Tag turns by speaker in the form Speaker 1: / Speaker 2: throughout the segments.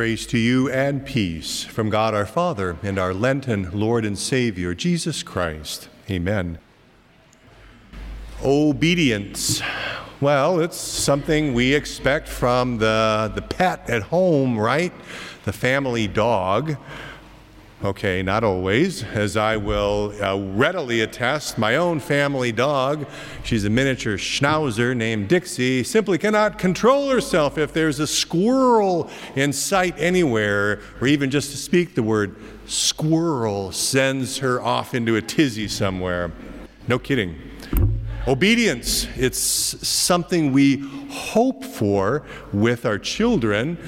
Speaker 1: Grace to you and peace from God our Father and our Lenten Lord and Savior, Jesus Christ. Amen. Obedience. Well, it's something we expect from the, the pet at home, right? The family dog. Okay, not always, as I will uh, readily attest. My own family dog, she's a miniature schnauzer named Dixie, simply cannot control herself if there's a squirrel in sight anywhere, or even just to speak the word squirrel sends her off into a tizzy somewhere. No kidding. Obedience, it's something we hope for with our children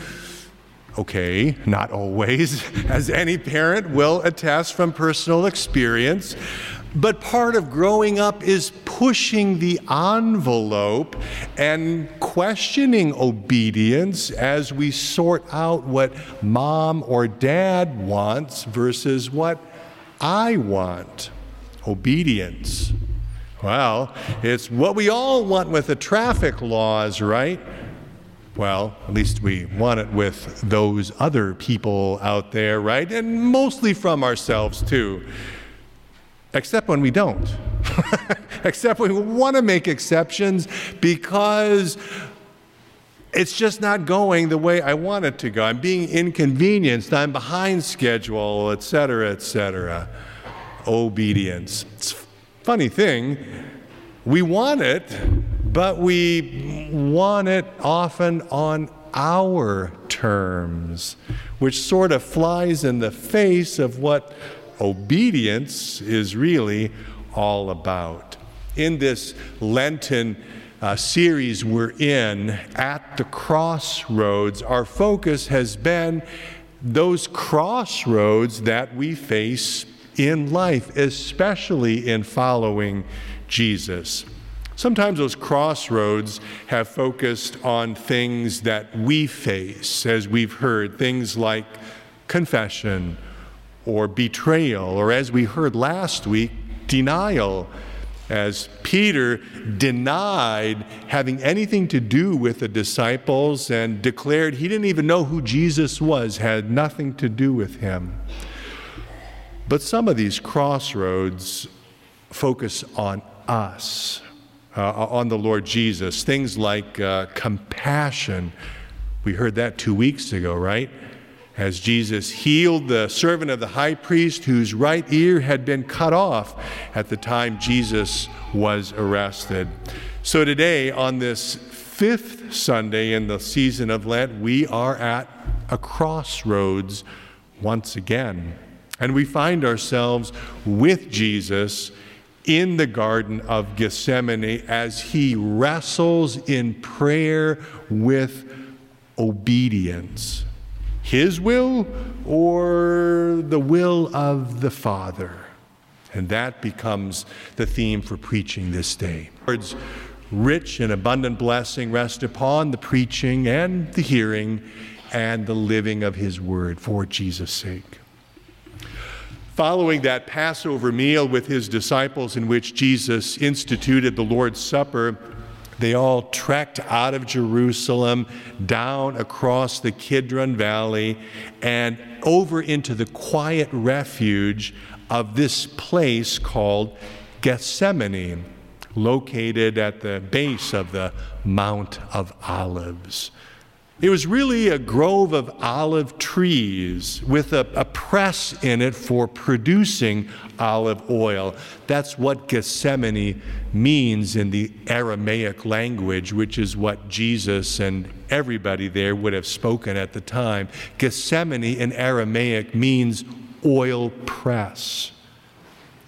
Speaker 1: Okay, not always, as any parent will attest from personal experience. But part of growing up is pushing the envelope and questioning obedience as we sort out what mom or dad wants versus what I want. Obedience. Well, it's what we all want with the traffic laws, right? Well, at least we want it with those other people out there, right? And mostly from ourselves, too. Except when we don't. Except when we want to make exceptions because it's just not going the way I want it to go. I'm being inconvenienced. I'm behind schedule, etc., etc. Obedience. It's a funny thing. We want it, but we want it often on our terms, which sort of flies in the face of what obedience is really all about. In this Lenten uh, series we're in, At the Crossroads, our focus has been those crossroads that we face in life, especially in following Jesus. Sometimes those crossroads have focused on things that we face, as we've heard, things like confession or betrayal, or as we heard last week, denial, as Peter denied having anything to do with the disciples and declared he didn't even know who Jesus was, had nothing to do with him. But some of these crossroads focus on us uh, on the Lord Jesus. Things like uh, compassion. We heard that two weeks ago, right? As Jesus healed the servant of the high priest whose right ear had been cut off at the time Jesus was arrested. So today, on this fifth Sunday in the season of Lent, we are at a crossroads once again. And we find ourselves with Jesus in the Garden of Gethsemane as he wrestles in prayer with obedience. His will or the will of the Father? And that becomes the theme for preaching this day. Lord's rich and abundant blessing rest upon the preaching and the hearing and the living of his word for Jesus' sake. Following that Passover meal with his disciples, in which Jesus instituted the Lord's Supper, they all trekked out of Jerusalem, down across the Kidron Valley, and over into the quiet refuge of this place called Gethsemane, located at the base of the Mount of Olives. It was really a grove of olive trees with a, a, press in it for producing olive oil. That's what Gethsemane means in the Aramaic language, which is what Jesus and everybody there would have spoken at the time. Gethsemane in Aramaic means oil press.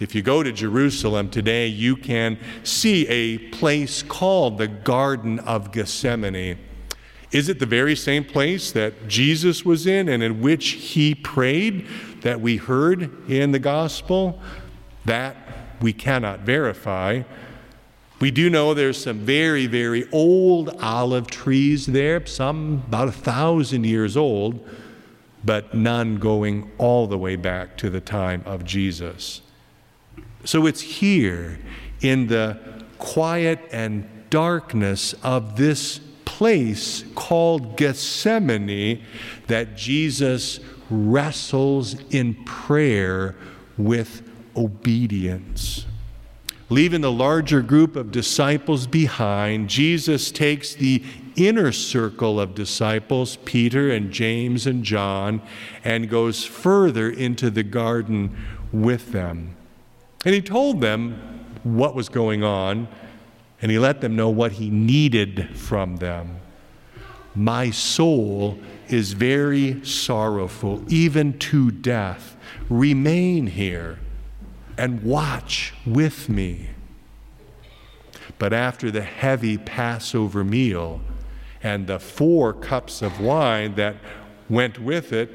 Speaker 1: If you go to Jerusalem today, you can see a place called the Garden of Gethsemane. Is it the very same place that Jesus was in and in which he prayed that we heard in the gospel? That we cannot verify. We do know there's some very, very old olive trees there, some about a thousand years old, but none going all the way back to the time of Jesus. So it's here in the quiet and darkness of this place called Gethsemane that Jesus wrestles in prayer with obedience. Leaving the larger group of disciples behind, Jesus takes the inner circle of disciples, Peter and James and John, and goes further into the garden with them. And he told them what was going on, and he let them know what he needed from them. My soul is very sorrowful, even to death. Remain here and watch with me. But after the heavy Passover meal and the four cups of wine that went with it,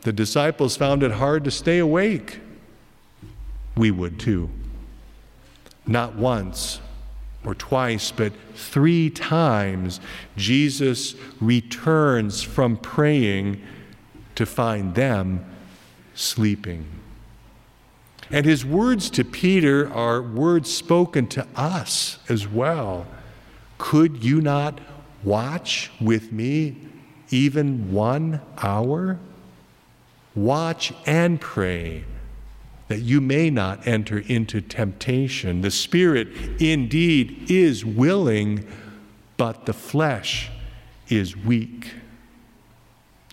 Speaker 1: the disciples found it hard to stay awake. We would too. Not once or twice, but three times, Jesus returns from praying to find them sleeping. And his words to Peter are words spoken to us as well. Could you not watch with me even one hour? Watch and pray that you may not enter into temptation. The spirit indeed is willing, but the flesh is weak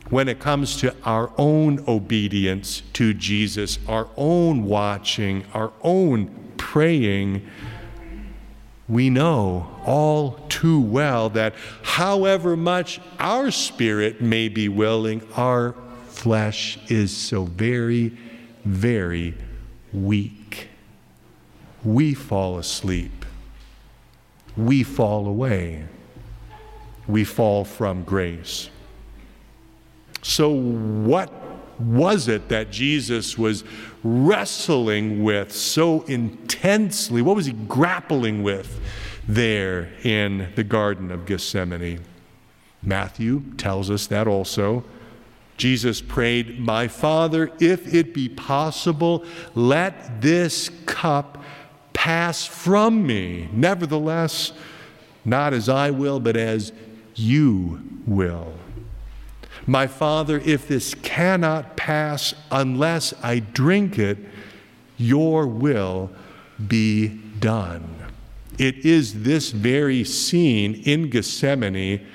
Speaker 1: when it comes to our own obedience to Jesus, our own watching, our own praying, we know all too well that however much our spirit may be willing, our flesh is so very, very weak. We fall asleep. We fall away. We fall from grace. So, what was it that Jesus was wrestling with so intensely? What was he grappling with there in the Garden of Gethsemane? Matthew tells us that also. Jesus prayed, My Father, if it be possible, let this cup pass from me. Nevertheless, not as I will, but as you will. My Father, if this cannot pass unless I drink it, your will be done. It is this very scene in Gethsemane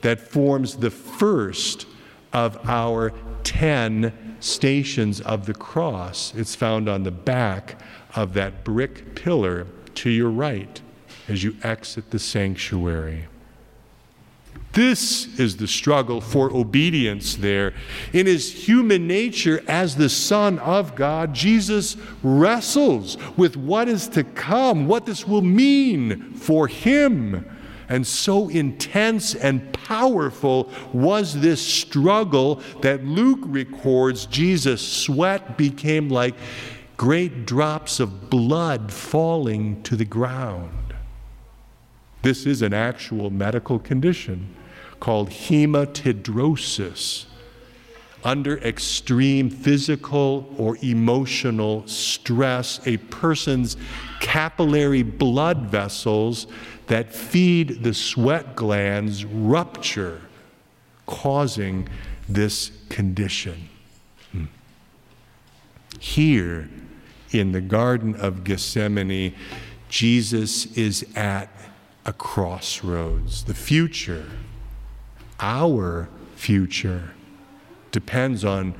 Speaker 1: that forms the first of our 10 stations of the cross. It's found on the back of that brick pillar to your right as you exit the sanctuary. This is the struggle for obedience there. In his human nature as the Son of God, Jesus wrestles with what is to come, what this will mean for him. And so intense and powerful was this struggle that Luke records Jesus' sweat became like great drops of blood falling to the ground. This is an actual medical condition called hematidrosis. Under extreme physical or emotional stress, a person's capillary blood vessels that feed the sweat glands rupture, causing this condition. Hmm. Here in the Garden of Gethsemane, Jesus is at a crossroads. The future our future depends on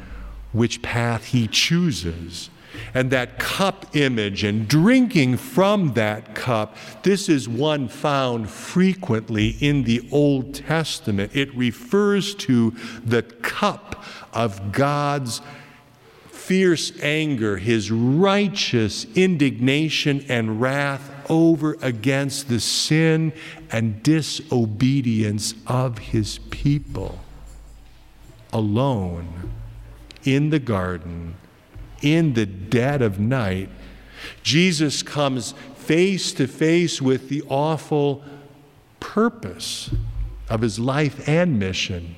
Speaker 1: which path he chooses. And that cup image and drinking from that cup, this is one found frequently in the Old Testament. It refers to the cup of God's fierce anger, his righteous indignation and wrath over against the sin and disobedience of his people. Alone in the garden, in the dead of night, Jesus comes face to face with the awful purpose of his life and mission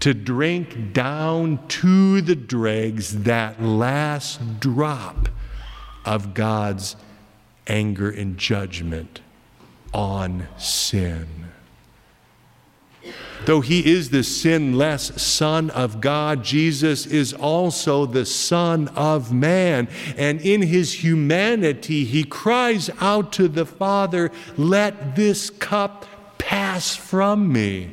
Speaker 1: to drink down to the dregs that last drop of God's anger and judgment on sin. Though he is the sinless Son of God, Jesus is also the Son of man. And in his humanity, he cries out to the Father, Let this cup pass from me.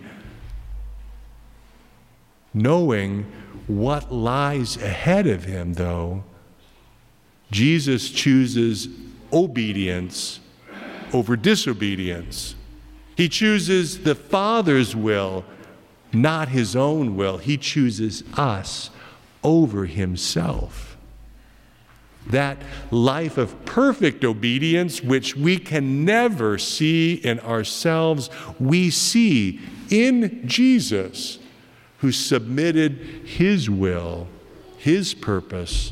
Speaker 1: Knowing what lies ahead of him, though, Jesus chooses obedience over disobedience. He chooses the Father's will, not his own will. He chooses us over himself. That life of perfect obedience, which we can never see in ourselves, we see in Jesus, who submitted his will, his purpose,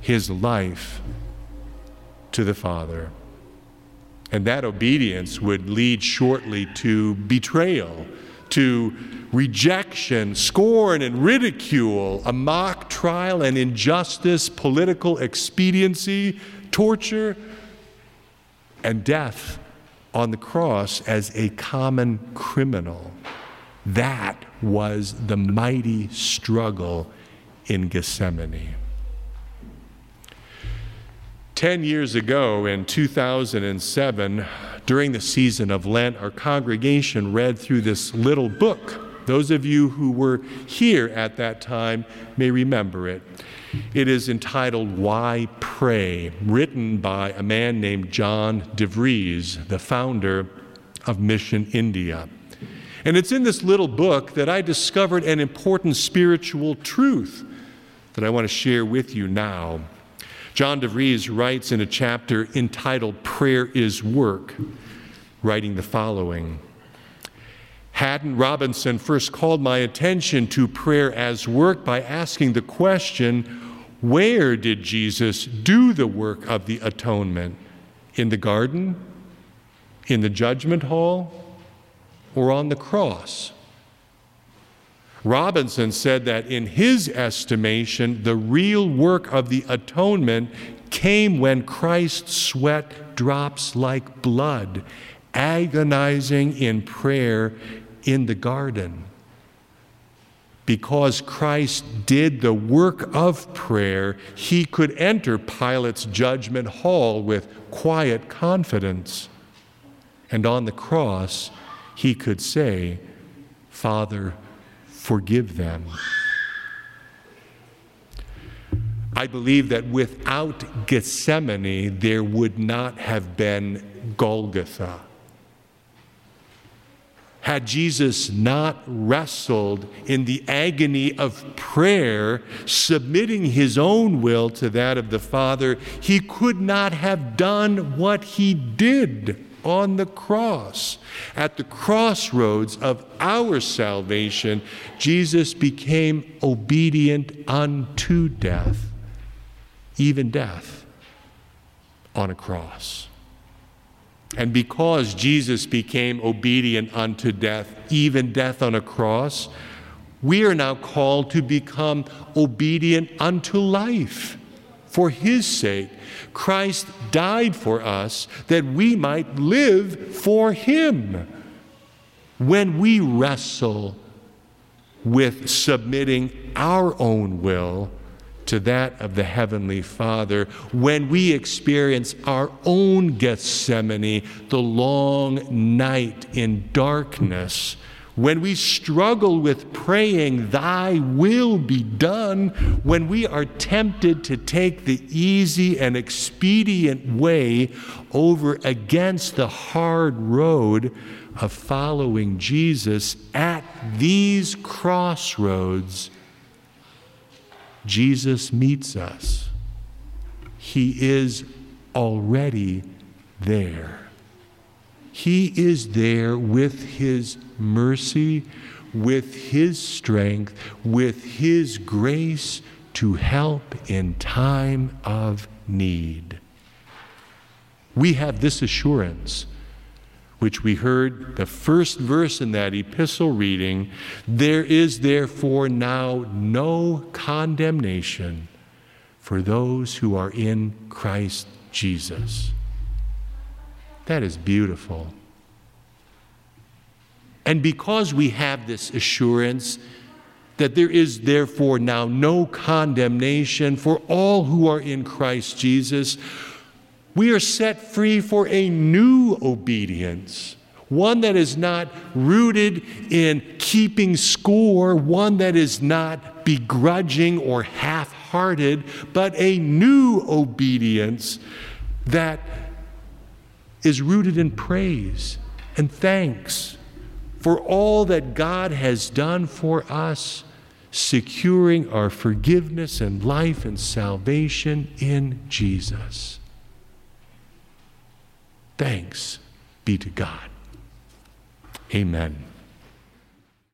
Speaker 1: his life to the Father. And that obedience would lead shortly to betrayal, to rejection, scorn, and ridicule, a mock trial and injustice, political expediency, torture, and death on the cross as a common criminal. That was the mighty struggle in Gethsemane. Ten years ago, in 2007, during the season of Lent, our congregation read through this little book. Those of you who were here at that time may remember it. It is entitled Why Pray, written by a man named John DeVries, the founder of Mission India. And it's in this little book that I discovered an important spiritual truth that I want to share with you now. John DeVries writes in a chapter entitled Prayer is Work, writing the following Haddon Robinson first called my attention to prayer as work by asking the question where did Jesus do the work of the atonement? In the garden? In the judgment hall? Or on the cross? Robinson said that in his estimation, the real work of the atonement came when Christ's sweat drops like blood, agonizing in prayer in the garden. Because Christ did the work of prayer, he could enter Pilate's judgment hall with quiet confidence. And on the cross, he could say, Father, forgive them. I believe that without Gethsemane, there would not have been Golgotha. Had Jesus not wrestled in the agony of prayer, submitting his own will to that of the Father, he could not have done what he did on the cross. At the crossroads of our salvation, Jesus became obedient unto death, even death on a cross. And because Jesus became obedient unto death, even death on a cross, we are now called to become obedient unto life for his sake. Christ died for us that we might live for him. When we wrestle with submitting our own will to that of the Heavenly Father, when we experience our own Gethsemane, the long night in darkness, when we struggle with praying, Thy will be done, when we are tempted to take the easy and expedient way over against the hard road of following Jesus, at these crossroads, Jesus meets us. He is already there. He is there with His mercy, with His strength, with His grace to help in time of need. We have this assurance, which we heard the first verse in that epistle reading there is therefore now no condemnation for those who are in Christ Jesus. That is beautiful. And because we have this assurance that there is therefore now no condemnation for all who are in Christ Jesus, we are set free for a new obedience, one that is not rooted in keeping score, one that is not begrudging or half hearted, but a new obedience that is rooted in praise and thanks for all that God has done for us, securing our forgiveness and life and salvation in Jesus. Thanks be to God. Amen.